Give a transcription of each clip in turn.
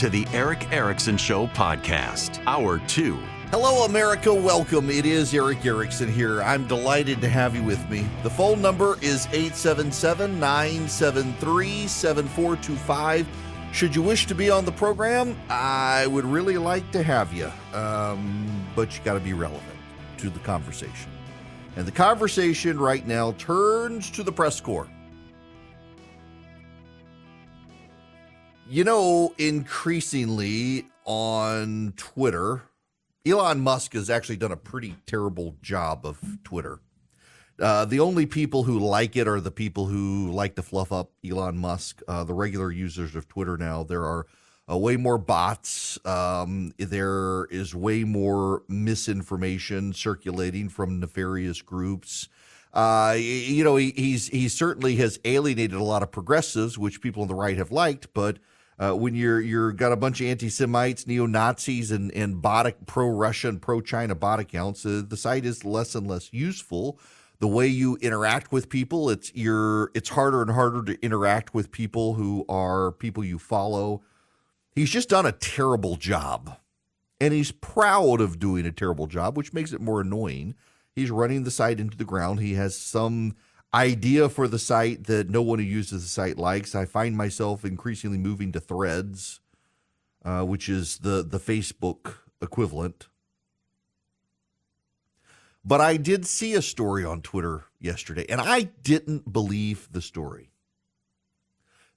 To the Erick Erickson Show podcast, hour two. Hello, America. Welcome. It is Erick Erickson here. I'm delighted to have you with me. The phone number is 877 973 7425. Should you wish to be on the program, I would really like to have you, um, but you got to be relevant to the conversation. And the conversation right now turns to the press corps. You know, increasingly on Twitter, Elon Musk has actually done a pretty terrible job of Twitter. Uh, the only people who like it are the people who like to fluff up Elon Musk. Uh, the regular users of Twitter now, there are uh, way more bots. Um, there is way more misinformation circulating from nefarious groups. Uh, you know, he, he's he certainly has alienated a lot of progressives, which people on the right have liked, but uh, when you're you're got a bunch of anti-Semites, neo Nazis, and and bot pro-Russian, pro-China bot accounts, uh, the site is less and less useful. The way you interact with people, it's you're it's harder and harder to interact with people who are people you follow. He's just done a terrible job, and he's proud of doing a terrible job, which makes it more annoying. He's running the site into the ground. He has some idea for the site that no one who uses the site likes. I find myself increasingly moving to Threads, uh, which is the the Facebook equivalent. But I did see a story on Twitter yesterday, and I didn't believe the story.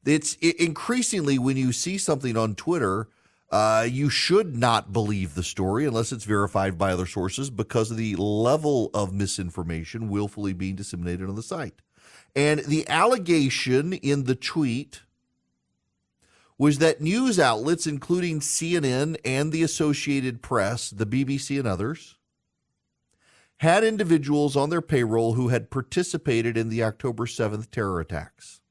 It's it, increasingly when you see something on Twitter uh, you should not believe the story unless it's verified by other sources because of the level of misinformation willfully being disseminated on the site. And the allegation in the tweet was that news outlets, including CNN and the Associated Press, the BBC, and others, had individuals on their payroll who had participated in the October 7th terror attacks.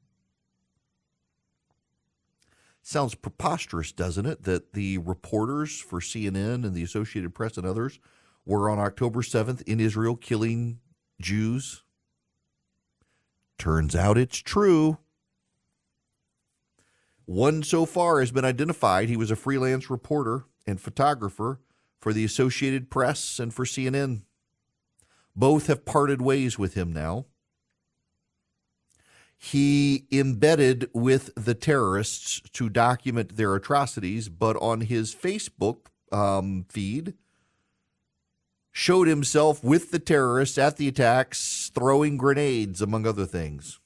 Sounds preposterous, doesn't it, that the reporters for CNN and the Associated Press and others were on October 7th in Israel killing Jews? Turns out it's true. One so far has been identified. He was a freelance reporter and photographer for the Associated Press and for CNN. Both have parted ways with him now he embedded with the terrorists to document their atrocities, but on his Facebook um, feed, showed himself with the terrorists at the attacks, throwing grenades, among other things.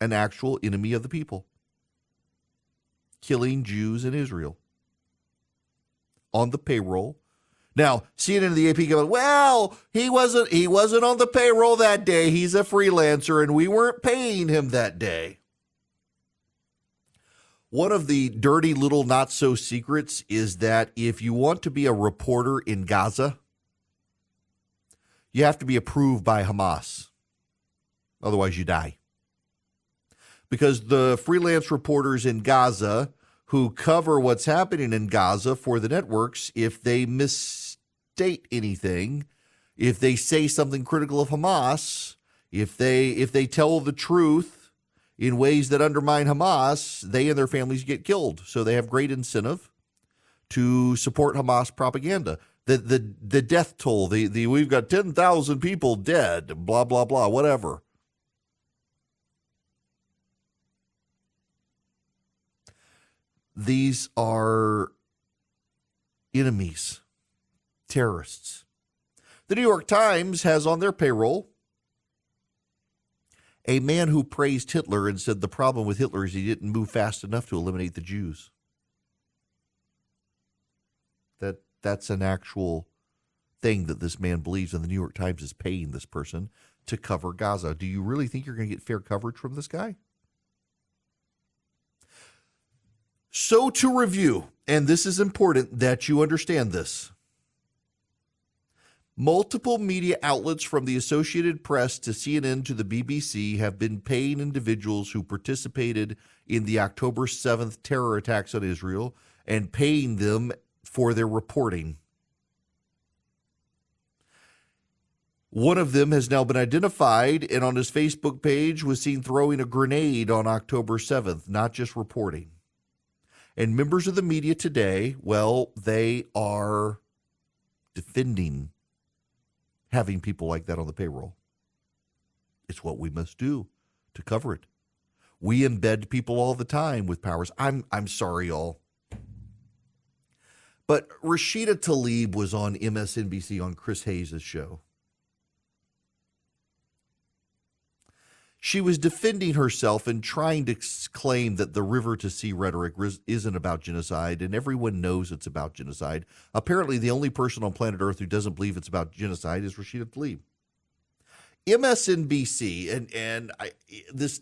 An actual enemy of the people, killing Jews in Israel on the payroll now, CNN and the AP go, well, he wasn't he wasn't on the payroll that day. He's a freelancer and we weren't paying him that day. One of the dirty little not so secrets is that if you want to be a reporter in Gaza, you have to be approved by Hamas. Otherwise, you die. Because the freelance reporters in Gaza who cover what's happening in Gaza for the networks, if they miss state anything, if they say something critical of Hamas, if they if they tell the truth in ways that undermine Hamas, they and their families get killed. So they have great incentive to support Hamas propaganda. The the the death toll, the the we've got 10,000 people dead, blah blah blah, whatever. These are enemies terrorists. The New York Times has on their payroll a man who praised Hitler and said the problem with Hitler is he didn't move fast enough to eliminate the Jews. That that's an actual thing that this man believes, and the New York Times is paying this person to cover Gaza. Do you really think you're going to get fair coverage from this guy? So, to review, and this is important that you understand this. Multiple media outlets from the Associated Press to CNN to the BBC have been paying individuals who participated in the October 7th terror attacks on Israel and paying them for their reporting. One of them has now been identified and on his Facebook page was seen throwing a grenade on October 7th, not just reporting. And members of the media today, well, they are defending having people like that on the payroll. It's what we must do to cover it. We embed people all the time with powers. I'm I'm sorry, y'all. But Rashida Tlaib was on MSNBC on Chris Hayes' show. She was defending herself and trying to claim that the river to sea rhetoric isn't about genocide, and everyone knows it's about genocide. Apparently, the only person on planet Earth who doesn't believe it's about genocide is Rashida Tlaib. MSNBC, and and I, this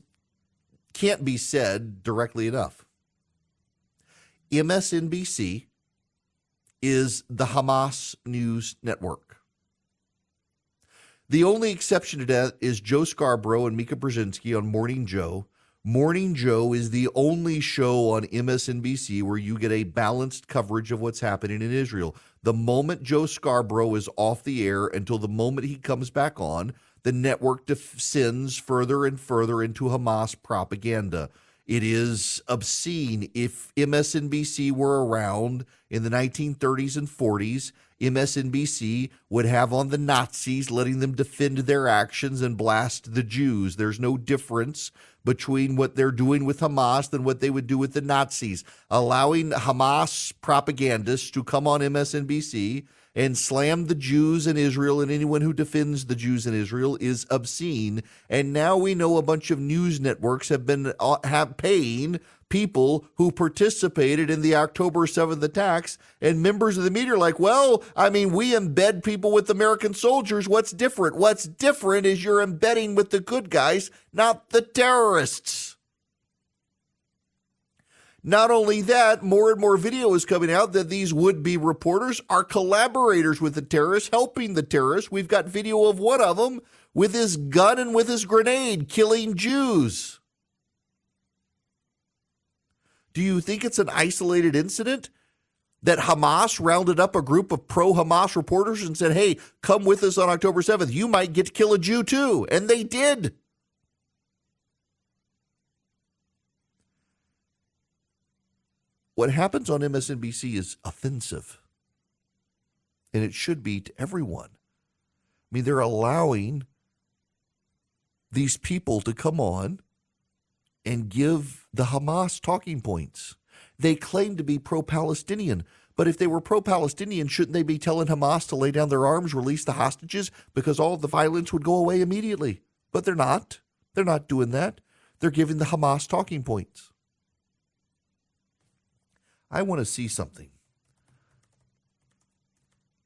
can't be said directly enough. MSNBC is the Hamas news network. The only exception to that is Joe Scarborough and Mika Brzezinski on Morning Joe. Morning Joe is the only show on MSNBC where you get a balanced coverage of what's happening in Israel. The moment Joe Scarborough is off the air until the moment he comes back on, the network descends further and further into Hamas propaganda. It is obscene. If MSNBC were around in the 1930s and 40s, MSNBC would have on the Nazis, letting them defend their actions and blast the Jews. There's no difference between what they're doing with Hamas than what they would do with the Nazis. Allowing Hamas propagandists to come on MSNBC and slam the Jews in Israel and anyone who defends the Jews in Israel is obscene. And now we know a bunch of news networks have been uh, have paying people who participated in the October 7th attacks and members of the media are like, well, I mean, we embed people with American soldiers. What's different? What's different is you're embedding with the good guys, not the terrorists. Not only that, more and more video is coming out that these would be reporters are collaborators with the terrorists, helping the terrorists. We've got video of one of them with his gun and with his grenade killing Jews. Do you think it's an isolated incident? That Hamas rounded up a group of pro Hamas reporters and said, hey, come with us on October 7th. You might get to kill a Jew too. And they did. What happens on MSNBC is offensive. And it should be to everyone. I mean, they're allowing these people to come on and give the Hamas talking points. They claim to be pro Palestinian, but if they were pro Palestinian, shouldn't they be telling Hamas to lay down their arms, release the hostages, because all the violence would go away immediately? But they're not. They're not doing that. They're giving the Hamas talking points. I want to see something.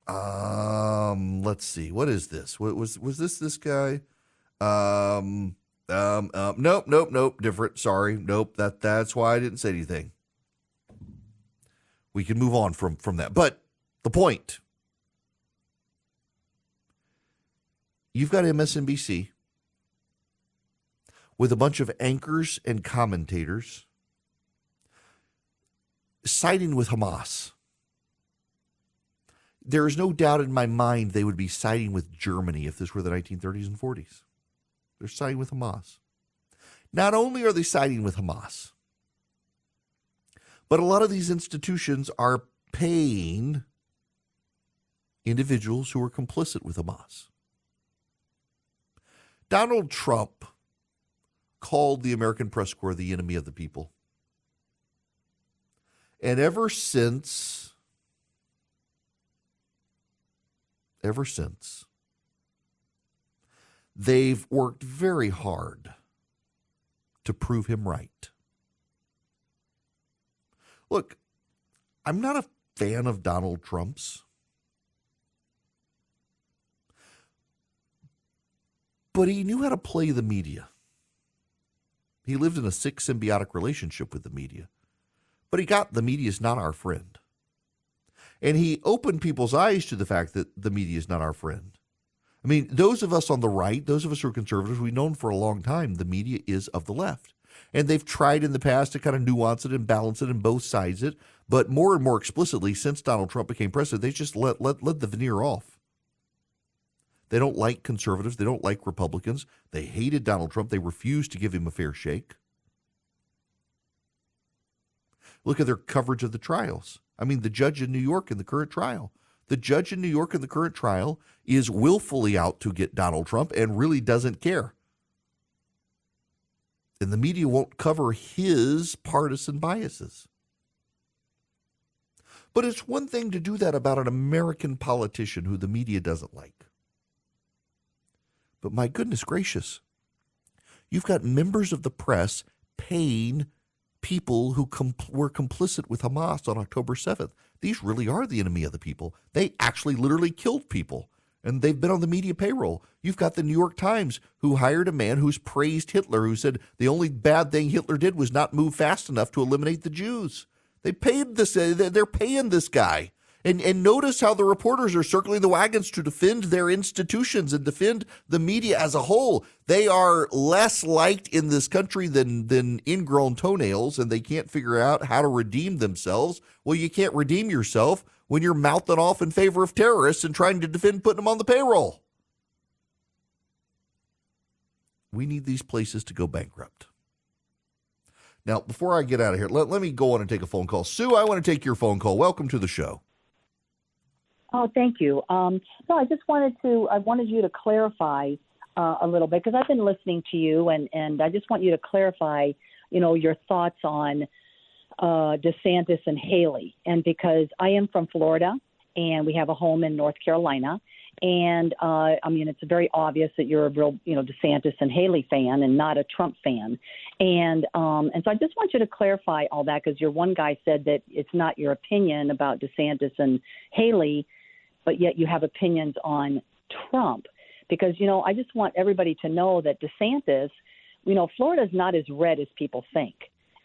Um, let's see. What is this? What was was this this guy? Um, um, um, nope, nope, nope. Different. Sorry, nope. That that's why I didn't say anything. We can move on from from that. But the point. You've got MSNBC with a bunch of anchors and commentators siding with Hamas. There is no doubt in my mind they would be siding with Germany if this were the 1930s and 40s. They're siding with Hamas. Not only are they siding with Hamas, but a lot of these institutions are paying individuals who are complicit with Hamas. Donald Trump called the American press corps the enemy of the people. And ever since, ever since, they've worked very hard to prove him right. Look, I'm not a fan of Donald Trump's. But he knew how to play the media. He lived in a sick symbiotic relationship with the media. But he got the media is not our friend. And he opened people's eyes to the fact that the media is not our friend. I mean, those of us on the right, those of us who are conservatives, we've known for a long time the media is of the left. And they've tried in the past to kind of nuance it and balance it and both sides it. But more and more explicitly, since Donald Trump became president, they just let, let, let the veneer off. They don't like conservatives. They don't like Republicans. They hated Donald Trump. They refused to give him a fair shake. Look at their coverage of the trials. I mean, the judge in New York in the current trial. The judge in New York in the current trial is willfully out to get Donald Trump and really doesn't care. And the media won't cover his partisan biases. But it's one thing to do that about an American politician who the media doesn't like. But my goodness gracious, you've got members of the press paying people who were complicit with Hamas on October 7th. These really are the enemy of the people. They actually literally killed people, and they've been on the media payroll. You've got the New York Times, who hired a man who's praised Hitler, who said the only bad thing Hitler did was not move fast enough to eliminate the Jews. They paid this, uh, they're paying this guy. And, and notice how the reporters are circling the wagons to defend their institutions and defend the media as a whole. They are less liked in this country than, than ingrown toenails, and they can't figure out how to redeem themselves. Well, you can't redeem yourself when you're mouthing off in favor of terrorists and trying to defend putting them on the payroll. We need these places to go bankrupt. Now, before I get out of here, let, let me go on and take a phone call. Sue, I want to take your phone call. Welcome to the show. Oh, thank you. Um, no, I just wanted to. I wanted you to clarify uh, a little bit because I've been listening to you, and and I just want you to clarify, you know, your thoughts on uh, DeSantis and Haley, and because I am from Florida and we have a home in North Carolina, and uh, I mean, it's very obvious that you're a real, you know, DeSantis and Haley fan and not a Trump fan. And um, and so I just want you to clarify all that because your one guy said that it's not your opinion about DeSantis and Haley, but yet you have opinions on Trump. Because, you know, I just want everybody to know that DeSantis, you know, Florida is not as red as people think.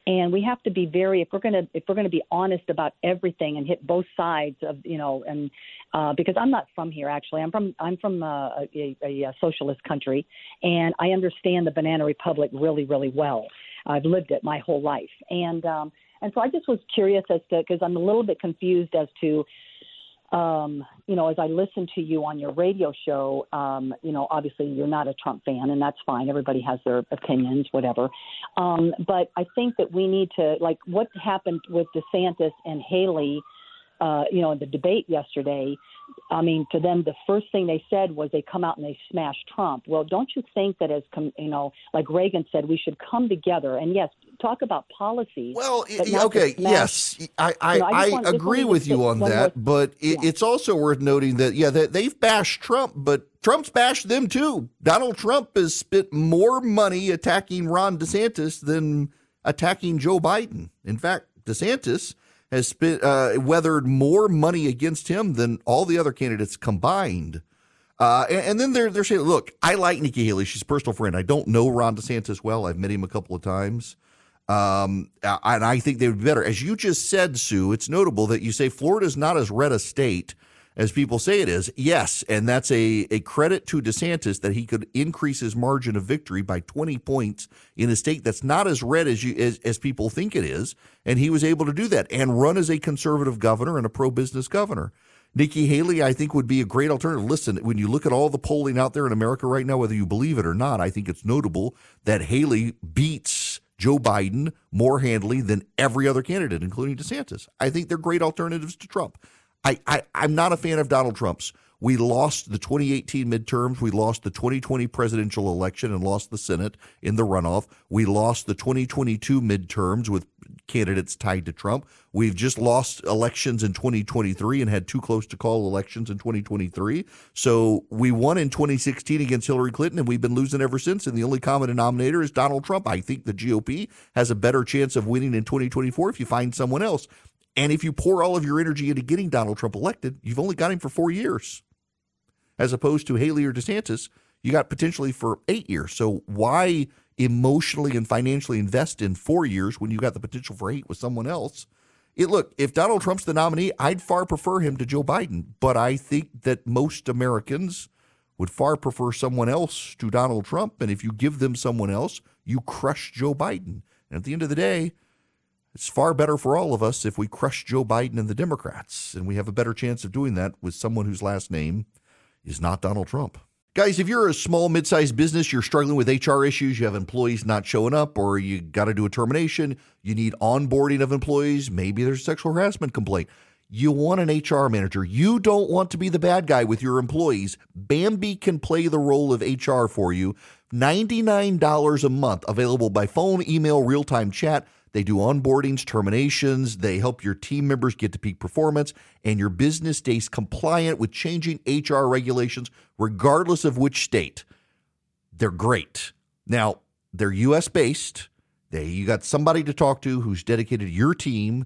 And we have to be very if we're to if we're to be honest about everything and hit both sides of you know and uh, because I'm not from here actually I'm from I'm from uh, a, a, a socialist country and I understand the banana republic really really well. I've lived it my whole life and um, and so I just was curious as to because I'm a little bit confused as to um, you know, as I listen to you on your radio show, um, you know, obviously you're not a Trump fan, and that's fine. Everybody has their opinions, whatever. Um, but I think that we need to, like, what happened with DeSantis and Haley uh, you know, in the debate yesterday, I mean, to them, the first thing they said was they come out and they smash Trump. Well, don't you think that as, com- you know, like Reagan said, we should come together and yes, talk about policy. Well, okay, yes, I I, you know, I, I agree with you on that, more, but it, yeah. it's also worth noting that yeah, that they've bashed Trump, but Trump's bashed them too. Donald Trump has spent more money attacking Ron DeSantis than attacking Joe Biden. In fact, DeSantis has spent, uh, weathered more money against him than all the other candidates combined. Uh, and, and, then they're they're saying, look, I like Nikki Haley. She's a personal friend. I don't know Ron DeSantis well. I've met him a couple of times. Um, and I think they would be better. As you just said, Sue, it's notable that you say Florida is not as red a state as people say it is. Yes, and that's a, a credit to DeSantis that he could increase his margin of victory by 20 points in a state that's not as red as you as, as people think it is, and he was able to do that and run as a conservative governor and a pro-business governor. Nikki Haley, I think, would be a great alternative. Listen, when you look at all the polling out there in America right now, whether you believe it or not, I think it's notable that Haley beats Joe Biden more handily than every other candidate, including DeSantis. I think they're great alternatives to Trump. I, I I'm not a fan of Donald Trump's. We lost the 2018 midterms. We lost the 2020 presidential election and lost the Senate in the runoff. We lost the 2022 midterms with candidates tied to Trump. We've just lost elections in 2023 and had two close to call elections in 2023. So we won in 2016 against Hillary Clinton, and we've been losing ever since. And the only common denominator is Donald Trump. I think the GOP has a better chance of winning in 2024 if you find someone else. And if you pour all of your energy into getting Donald Trump elected, you've only got him for four years. As opposed to Haley or DeSantis, you got potentially for eight years. So why emotionally and financially invest in four years when you got the potential for eight with someone else? It, look, if Donald Trump's the nominee, I'd far prefer him to Joe Biden. But I think that most Americans would far prefer someone else to Donald Trump. And if you give them someone else, you crush Joe Biden. And at the end of the day, it's far better for all of us if we crush Joe Biden and the Democrats. And we have a better chance of doing that with someone whose last name is not Donald Trump. Guys, if you're a small, mid sized business, you're struggling with HR issues, you have employees not showing up, or you got to do a termination, you need onboarding of employees, maybe there's a sexual harassment complaint. You want an HR manager. You don't want to be the bad guy with your employees. Bambee can play the role of HR for you. $99 a month, available by phone, email, real time chat. They do onboardings, terminations. They help your team members get to peak performance, and your business stays compliant with changing HR regulations, regardless of which state. They're great. Now, they're US based. They you got somebody to talk to who's dedicated to your team.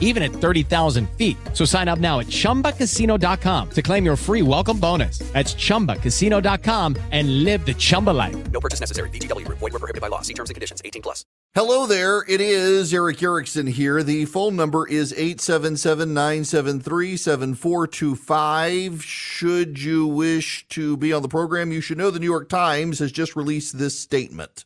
even at 30,000 feet. So sign up now at chumbacasino.com to claim your free welcome bonus. That's chumbacasino.com and live the Chumba life. No purchase necessary. VGW Group. Void were prohibited by law. See terms and conditions. 18 plus. Hello there. It is Erick Erickson here. The phone number is 877-973-7425. Should you wish to be on the program, you should know the New York Times has just released this statement.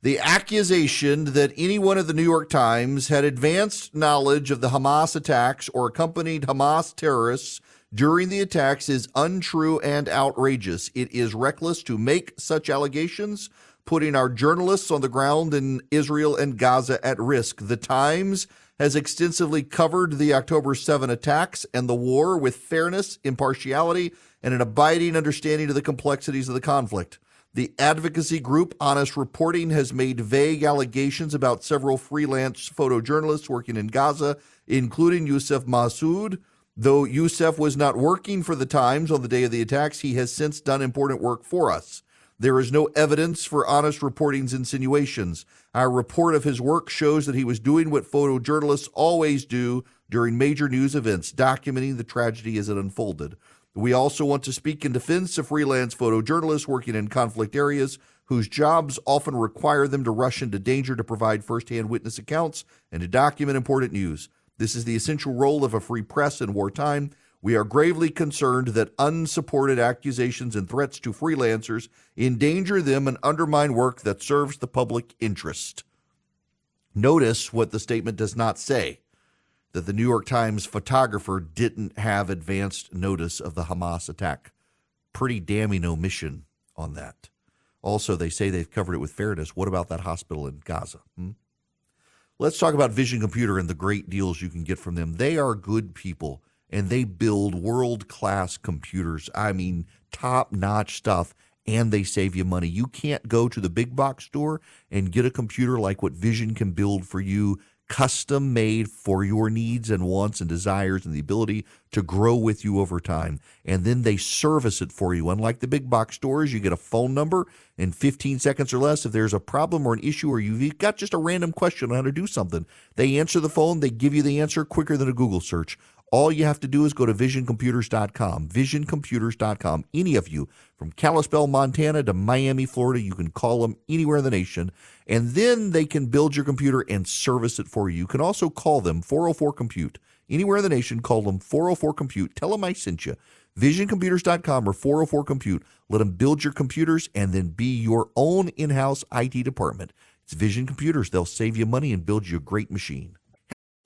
The accusation that anyone at the New York Times had advanced knowledge of the Hamas attacks or accompanied Hamas terrorists during the attacks is untrue and outrageous. It is reckless to make such allegations, putting our journalists on the ground in Israel and Gaza at risk. The Times has extensively covered the October 7 attacks and the war with fairness, impartiality, and an abiding understanding of the complexities of the conflict. The advocacy group Honest Reporting has made vague allegations about several freelance photojournalists working in Gaza, including Yousef Masoud. Though Yousef was not working for the Times on the day of the attacks, he has since done important work for us. There is no evidence for Honest Reporting's insinuations. Our report of his work shows that he was doing what photojournalists always do during major news events, documenting the tragedy as it unfolded. We also want to speak in defense of freelance photojournalists working in conflict areas whose jobs often require them to rush into danger to provide firsthand witness accounts and to document important news. This is the essential role of a free press in wartime. We are gravely concerned that unsupported accusations and threats to freelancers endanger them and undermine work that serves the public interest. Notice what the statement does not say that the New York Times photographer didn't have advanced notice of the Hamas attack. Pretty damning omission on that. Also, they say they've covered it with fairness. What about that hospital in Gaza? Hmm? Let's talk about Vision Computer and the great deals you can get from them. They are good people and they build world class computers. I mean, top notch stuff, and they save you money. You can't go to the big box store and get a computer like what Vision can build for you, custom made for your needs and wants and desires, and the ability to grow with you over time. And then they service it for you. Unlike the big box stores, you get a phone number in 15 seconds or less. If there's a problem or an issue, or you've got just a random question on how to do something, they answer the phone, they give you the answer quicker than a Google search. All you have to do is go to visioncomputers.com. Visioncomputers.com. Any of you from Kalispell, Montana to Miami, Florida, you can call them anywhere in the nation, and then they can build your computer and service it for you. You can also call them 404 Compute. Anywhere in the nation, call them 404 Compute. Tell them I sent you. Visioncomputers.com or 404 Compute. Let them build your computers and then be your own in house IT department. It's Vision Computers. They'll save you money and build you a great machine.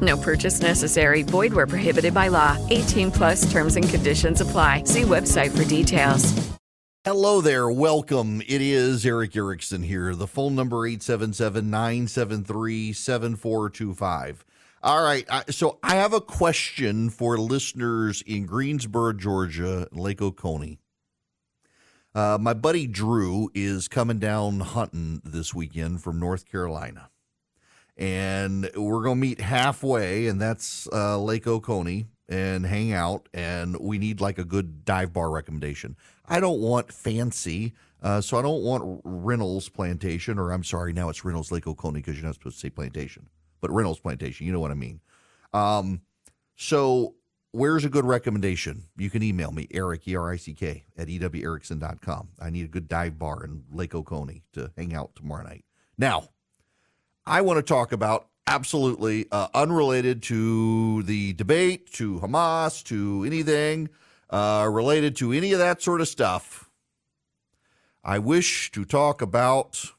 No purchase necessary. Void where prohibited by law. 18 plus terms and conditions apply. See website for details. Hello there. Welcome. It is Erick Erickson here. The phone number 877-973-7425. All right. So I have a question for listeners in Greensboro, Georgia, Lake Oconee. Uh, my buddy Drew is coming down hunting this weekend from North Carolina. And we're to meet halfway, and that's uh, Lake Oconee, and hang out. And we need like a good dive bar recommendation. I don't want fancy. Uh, so I don't want Reynolds Plantation, or I'm sorry, now it's Reynolds Lake Oconee because you're not supposed to say plantation, but Reynolds Plantation. You know what I mean. Um, so where's a good recommendation? You can email me, Erick, E R I C K, at ewerickson.com. I need a good dive bar in Lake Oconee to hang out tomorrow night. Now, I want to talk about absolutely uh, unrelated to the debate, to Hamas, to anything uh, related to any of that sort of stuff, I wish to talk about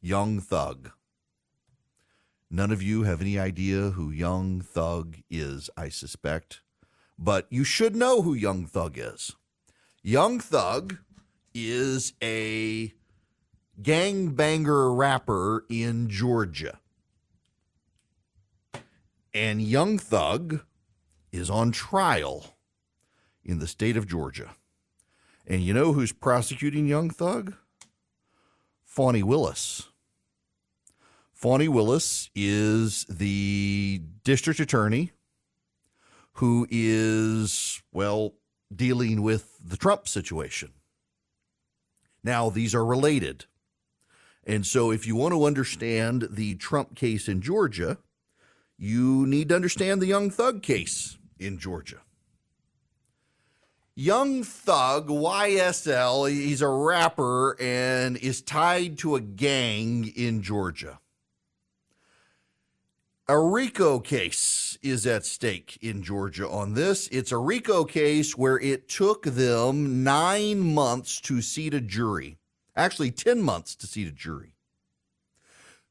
Young Thug. None of you have any idea who Young Thug is, I suspect, but you should know who Young Thug is. Young Thug is a gangbanger rapper in Georgia. And Young Thug is on trial in the state of Georgia. And you know who's prosecuting Young Thug? Fani Willis. Fani Willis is the district attorney who is, well, dealing with the Trump situation. Now, these are related. And so, if you want to understand the Trump case in Georgia, you need to understand the Young Thug case in Georgia. Young Thug, YSL, he's a rapper and is tied to a gang in Georgia. A RICO case is at stake in Georgia on this. It's a RICO case where it took them nine months to seat a jury, actually, 10 months to seat a jury.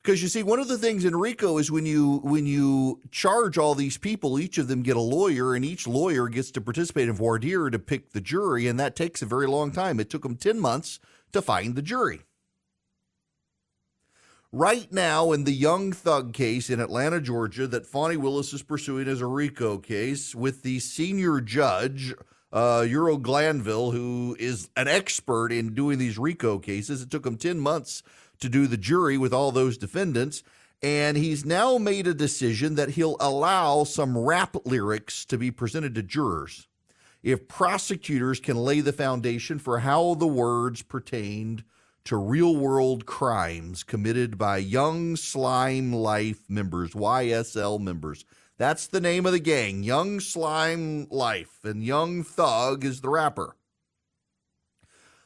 Because you see one of the things in rico is when you when you charge all these people each of them get a lawyer and each lawyer gets to participate in voir dire to pick the jury and that takes a very long time. It took them 10 months to find the jury. Right now in the young thug case in atlanta georgia that fani willis is pursuing as a rico case with the senior judge uh, Ural Glanville, who is an expert in doing these RICO cases. It took him 10 months to do the jury with all those defendants. And he's now made a decision that he'll allow some rap lyrics to be presented to jurors if prosecutors can lay the foundation for how the words pertained to real world crimes committed by Young Slime Life members, YSL members. That's the name of the gang, Young Slime Life, and Young Thug is the rapper.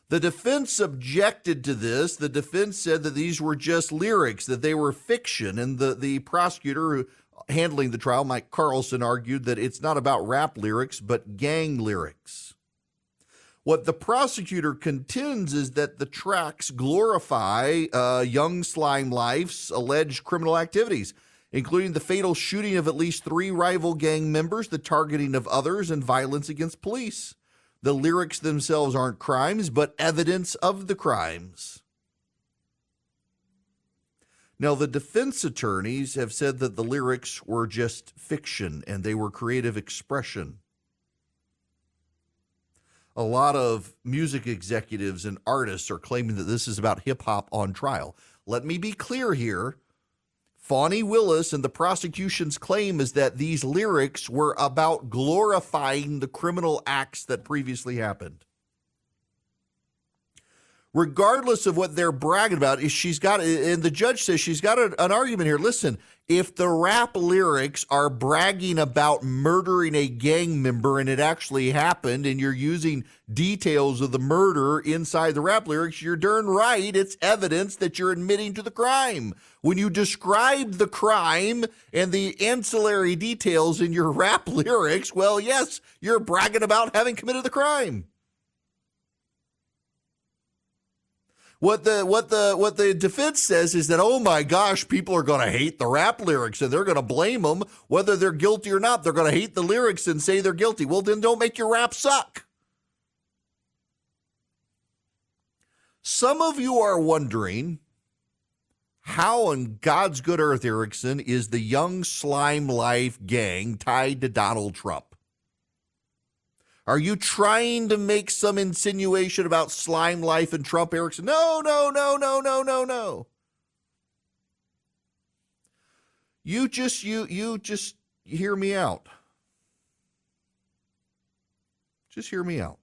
The defense objected to this. The defense said that these were just lyrics, that they were fiction. And the, the prosecutor handling the trial, Mike Carlson, argued that it's not about rap lyrics, but gang lyrics. What the prosecutor contends is that the tracks glorify uh, young slime life's alleged criminal activities, including the fatal shooting of at least three rival gang members, the targeting of others, and violence against police. The lyrics themselves aren't crimes, but evidence of the crimes. Now, the defense attorneys have said that the lyrics were just fiction and they were creative expression. A lot of music executives and artists are claiming that this is about hip hop on trial. Let me be clear here Fani Willis and the prosecution's claim is that these lyrics were about glorifying the criminal acts that previously happened. Regardless of what they're bragging about, is she's got, and the judge says she's got a, an argument here. Listen, if the rap lyrics are bragging about murdering a gang member and it actually happened, and you're using details of the murder inside the rap lyrics, you're darn right. It's evidence that you're admitting to the crime. When you describe the crime and the ancillary details in your rap lyrics, well, yes, you're bragging about having committed the crime. What the what the what the defense says is that oh my gosh, people are going to hate the rap lyrics and they're going to blame them whether they're guilty or not. They're going to hate the lyrics and say they're guilty. Well, then don't make your rap suck. Some of you are wondering how on God's good earth, Erickson, is the young slime life gang tied to Donald Trump? Are you trying to make some insinuation about slime life and Trump Erickson? No, no, no, no, no, no, no. You just you you just hear me out. Just hear me out.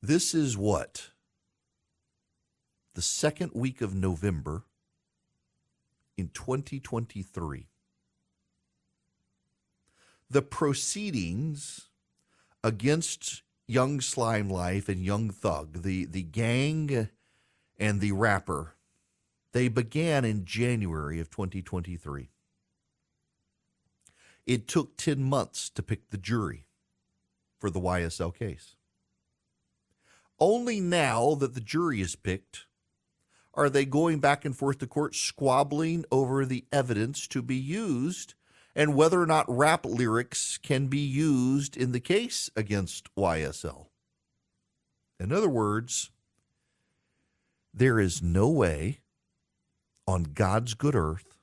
This is what the second week of November in 2023 the proceedings against Young Slime Life and Young Thug, the, the gang and the rapper, they began in January of 2023. It took 10 months to pick the jury for the YSL case. Only now that the jury is picked are they going back and forth to court squabbling over the evidence to be used and whether or not rap lyrics can be used in the case against YSL. In other words, there is no way on God's good earth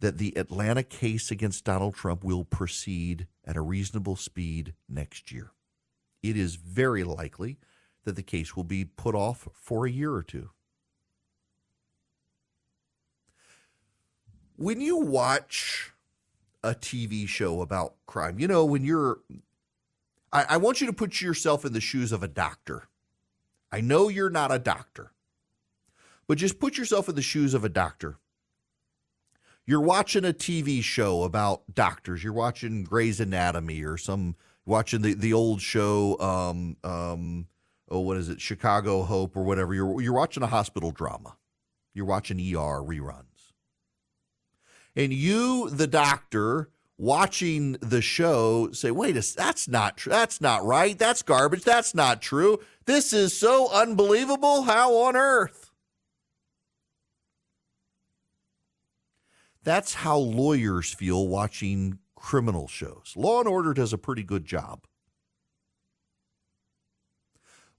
that the Atlanta case against Donald Trump will proceed at a reasonable speed next year. It is very likely that the case will be put off for a year or two. When you watch a TV show about crime. You know, when you're, I, I, want you to put yourself in the shoes of a doctor. I know you're not a doctor, but just put yourself in the shoes of a doctor. You're watching a TV show about doctors. You're watching Grey's Anatomy or some watching the, the old show, um, um, oh, what is it, Chicago Hope or whatever. You're, you're watching a hospital drama. You're watching ER reruns and you, the doctor, watching the show, say, "Wait, a, that's not true. That's not right. That's garbage. That's not true. This is so unbelievable. How on earth?" That's how lawyers feel watching criminal shows. Law and Order does a pretty good job.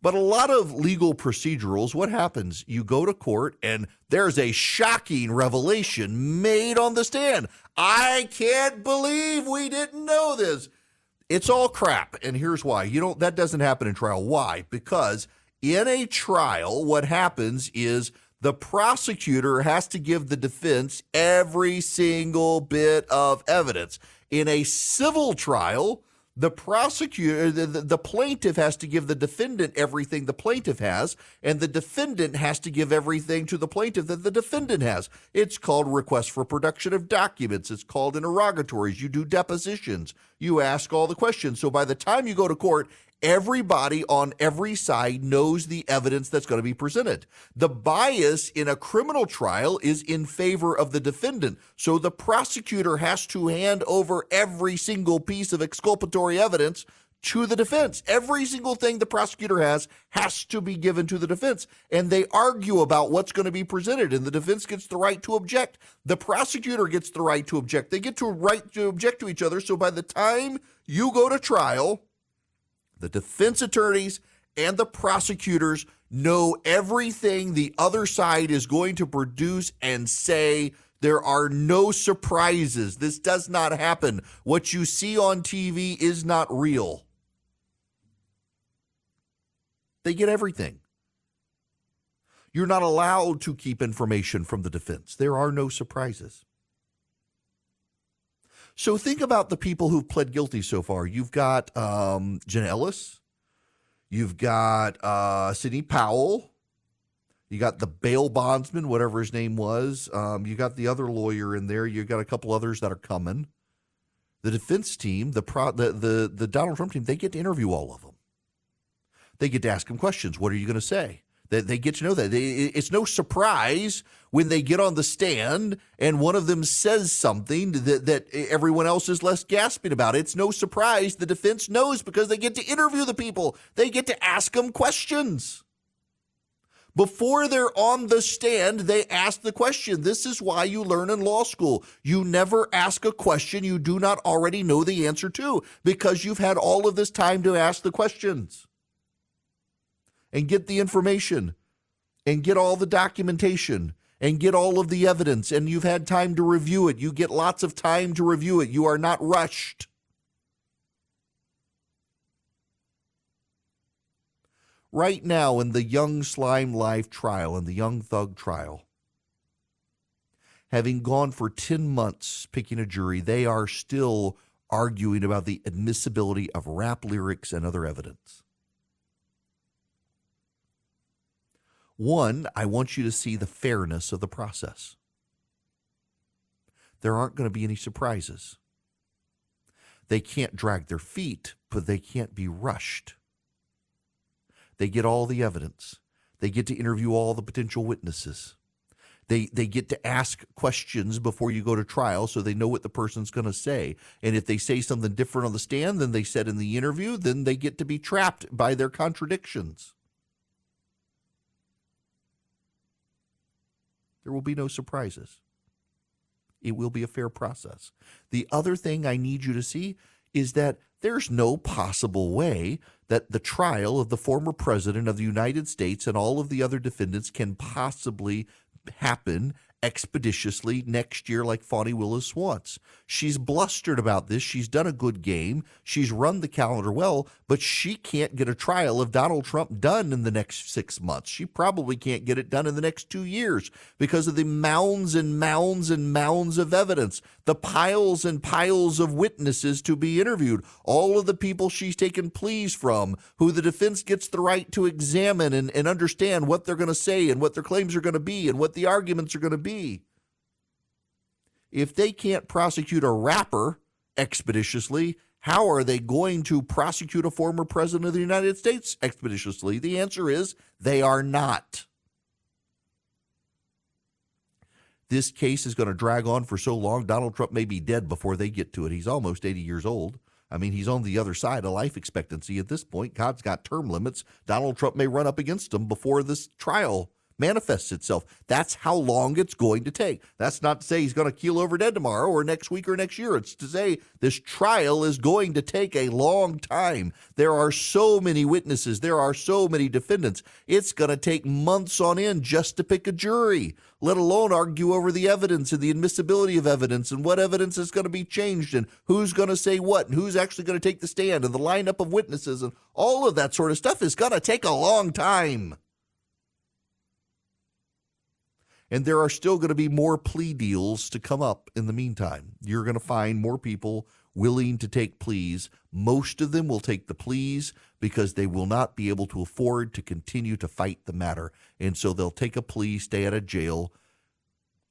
But a lot of legal procedurals, what happens? You go to court and there's a shocking revelation made on the stand. I can't believe we didn't know this. It's all crap. And here's why. You don't that doesn't happen in trial. Why? Because in a trial, what happens is the prosecutor has to give the defense every single bit of evidence. In a civil trial, the prosecutor, uh, the, the, the, plaintiff has to give the defendant everything the plaintiff has, and the defendant has to give everything to the plaintiff that the defendant has. It's called request for production of documents. It's called interrogatories. You do depositions. You ask all the questions. So by the time you go to court, Everybody on every side knows the evidence that's going to be presented. The bias in a criminal trial is in favor of the defendant. So the prosecutor has to hand over every single piece of exculpatory evidence to the defense. Every single thing the prosecutor has has to be given to the defense. And they argue about what's going to be presented, and the defense gets the right to object. The prosecutor gets the right to object. They get to right to object to each other. So by the time you go to trial, the defense attorneys and the prosecutors know everything the other side is going to produce and say. There are no surprises. This does not happen. What you see on TV is not real. They get everything. You're not allowed to keep information from the defense. There are no surprises. So think about the people who've pled guilty so far. You've got um, Jenna Ellis, you've got uh, Sidney Powell, you got the bail bondsman, whatever his name was. Um, you got the other lawyer in there. You've got a couple others that are coming. The defense team, the pro, the the the Donald Trump team, they get to interview all of them. They get to ask them questions. What are you going to say? They, they get to know that. They, it's no surprise when they get on the stand and one of them says something that, that everyone else is less gasping about. It's no surprise the defense knows because they get to interview the people. They get to ask them questions. Before they're on the stand, they ask the question. This is why you learn in law school. You never ask a question you do not already know the answer to because you've had all of this time to ask the questions and get the information and get all the documentation and get all of the evidence and you've had time to review it. You get lots of time to review it. You are not rushed. Right now, in the Young Slime Life trial and the Young Thug trial, having gone for 10 months picking a jury, they are still arguing about the admissibility of rap lyrics and other evidence. One, I want you to see the fairness of the process. There aren't going to be any surprises. They can't drag their feet, but they can't be rushed. They get all the evidence. They get to interview all the potential witnesses. They, they get to ask questions before you go to trial so they know what the person's going to say. And if they say something different on the stand than they said in the interview, then they get to be trapped by their contradictions. There will be no surprises. It will be a fair process. The other thing I need you to see is that there's no possible way that the trial of the former president of the United States and all of the other defendants can possibly happen expeditiously next year like Fani Willis wants. She's blustered about this. She's done a good game. She's run the calendar well, but she can't get a trial of Donald Trump done in the next six months. She probably can't get it done in the next two years because of the mounds and mounds and mounds of evidence, the piles and piles of witnesses to be interviewed, all of the people she's taken pleas from, who the defense gets the right to examine and, and understand what they're going to say and what their claims are going to be and what the arguments are going to be be. If they can't prosecute a rapper expeditiously, how are they going to prosecute a former president of the United States expeditiously? The answer is they are not. This case is going to drag on for so long. Donald Trump may be dead before they get to it. He's almost 80 years old. I mean, he's on the other side of life expectancy at this point. God's got term limits. Donald Trump may run up against him before this trial manifests itself. That's how long it's going to take. That's not to say he's going to keel over dead tomorrow or next week or next year. It's to say this trial is going to take a long time. There are so many witnesses, there are so many defendants. It's going to take months on end just to pick a jury, let alone argue over the evidence and the admissibility of evidence and what evidence is going to be changed and who's going to say what and who's actually going to take the stand and the lineup of witnesses and all of that sort of stuff is going to take a long time. And there are still going to be more plea deals to come up in the meantime. You're going to find more people willing to take pleas. Most of them will take the pleas because they will not be able to afford to continue to fight the matter. And so they'll take a plea, stay out of jail,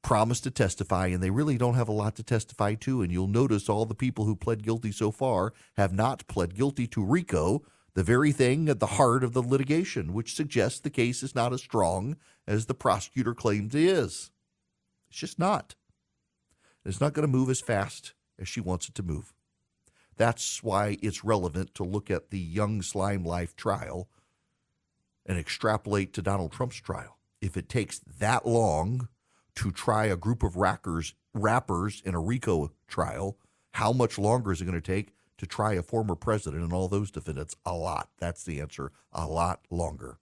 promise to testify, and they really don't have a lot to testify to. And you'll notice all the people who pled guilty so far have not pled guilty to RICO, the very thing at the heart of the litigation, which suggests the case is not as strong as the prosecutor claims it is. It's just not. It's not going to move as fast as she wants it to move. That's why it's relevant to look at the Young Slime Life trial and extrapolate to Donald Trump's trial. If it takes that long to try a group of rackers, rappers in a RICO trial, how much longer is it going to take to try a former president and all those defendants? A lot. That's the answer. A lot longer.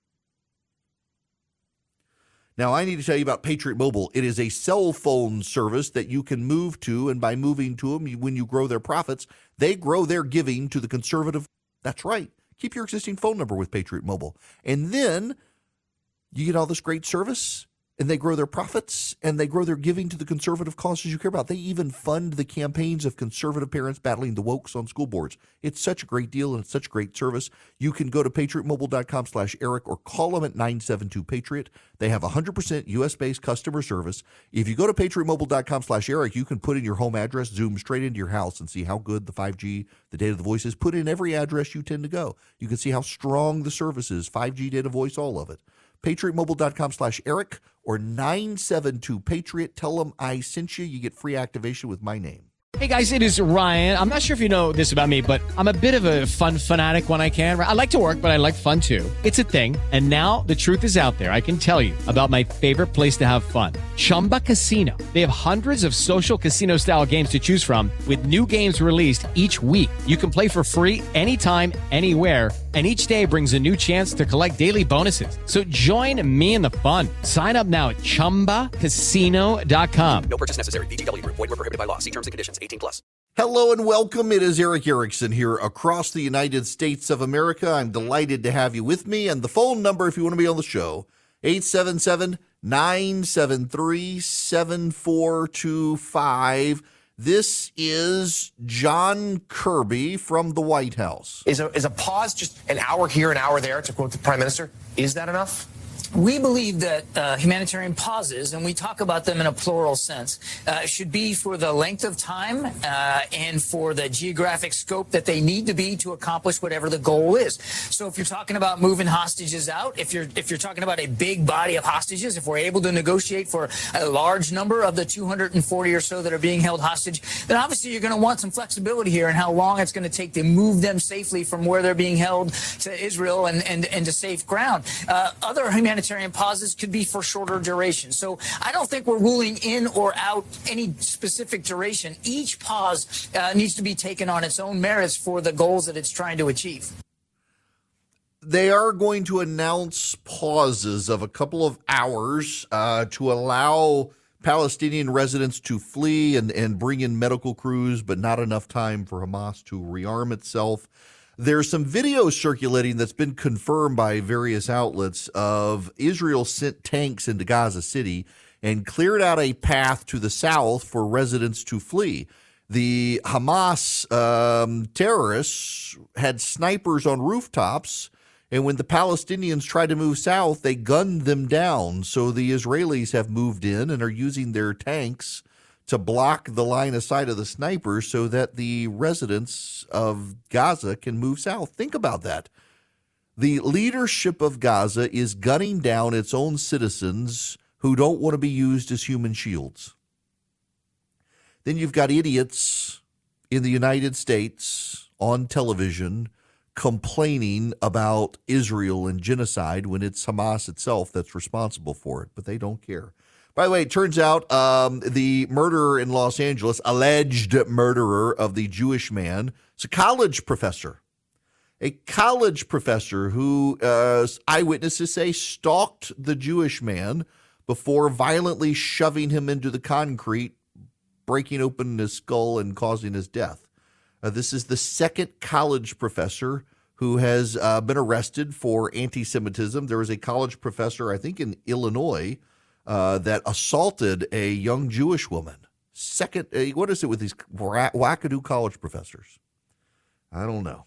Now, I need to tell you about Patriot Mobile. It is a cell phone service that you can move to, and by moving to them, when you grow their profits, they grow their giving to the conservative. That's right. Keep your existing phone number with Patriot Mobile. And then you get all this great service and they grow their profits and they grow their giving to the conservative causes you care about. They even fund the campaigns of conservative parents battling the wokes on school boards. It's such a great deal and it's such great service. You can go to patriotmobile.com slash Erick or call them at 972 Patriot. They have 100% US based customer service. If you go to patriotmobile.com slash Erick, you can put in your home address, zoom straight into your house, and see how good the 5G, the data, the voice is. Put in every address you tend to go. You can see how strong the service is 5G data, voice, all of it patriotmobile.com slash Erick or 972 Patriot. Tell them I sent you. You get free activation with my name. Hey guys, it is Ryan. I'm not sure if you know this about me, but I'm a bit of a fun fanatic when I can. I like to work, but I like fun too. It's a thing. And now the truth is out there. I can tell you about my favorite place to have fun Chumba Casino. They have hundreds of social casino style games to choose from, with new games released each week. You can play for free anytime, anywhere and each day brings a new chance to collect daily bonuses. So join me in the fun. Sign up now at ChumbaCasino.com. No purchase necessary. VGW. Void were prohibited by law. See terms and conditions. 18 plus. Hello and welcome. It is Erick Erickson here across the United States of America. I'm delighted to have you with me. And the phone number, if you want to be on the show, 877 973 7425. This is John Kirby from the White House. Is a, is a pause just an hour here, an hour there, to quote the prime minister? Is that enough? We believe that uh, humanitarian pauses, and we talk about them in a plural sense, uh, should be for the length of time uh, and for the geographic scope that they need to be to accomplish whatever the goal is. So, if you're talking about moving hostages out, if you're if you're talking about a big body of hostages, if we're able to negotiate for a large number of the 240 or so that are being held hostage, then obviously you're going to want some flexibility here in how long it's going to take to move them safely from where they're being held to Israel and and, and to safe ground. Uh, other humanitarian humanitarian pauses could be for shorter duration. So I don't think we're ruling in or out any specific duration. Each pause uh, needs to be taken on its own merits for the goals that it's trying to achieve. They are going to announce pauses of a couple of hours uh, to allow Palestinian residents to flee and, and bring in medical crews, but not enough time for Hamas to rearm itself. There's some video circulating that's been confirmed by various outlets of Israel sent tanks into Gaza City and cleared out a path to the south for residents to flee. The Hamas um, terrorists had snipers on rooftops, and when the Palestinians tried to move south, they gunned them down. So the Israelis have moved in and are using their tanks to block the line of sight of the snipers so that the residents of Gaza can move south. Think about that. The leadership of Gaza is gunning down its own citizens who don't want to be used as human shields. Then you've got idiots in the United States on television complaining about Israel and genocide when it's Hamas itself that's responsible for it, but they don't care. By the way, it turns out um, the murderer in Los Angeles, alleged murderer of the Jewish man, is a college professor. A college professor who uh, eyewitnesses say stalked the Jewish man before violently shoving him into the concrete, breaking open his skull and causing his death. Uh, this is the second college professor who has uh, been arrested for anti Semitism. There was a college professor, I think, in Illinois uh, that assaulted a young Jewish woman. Second, uh, what is it with these wackadoo college professors? I don't know.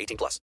18 plus.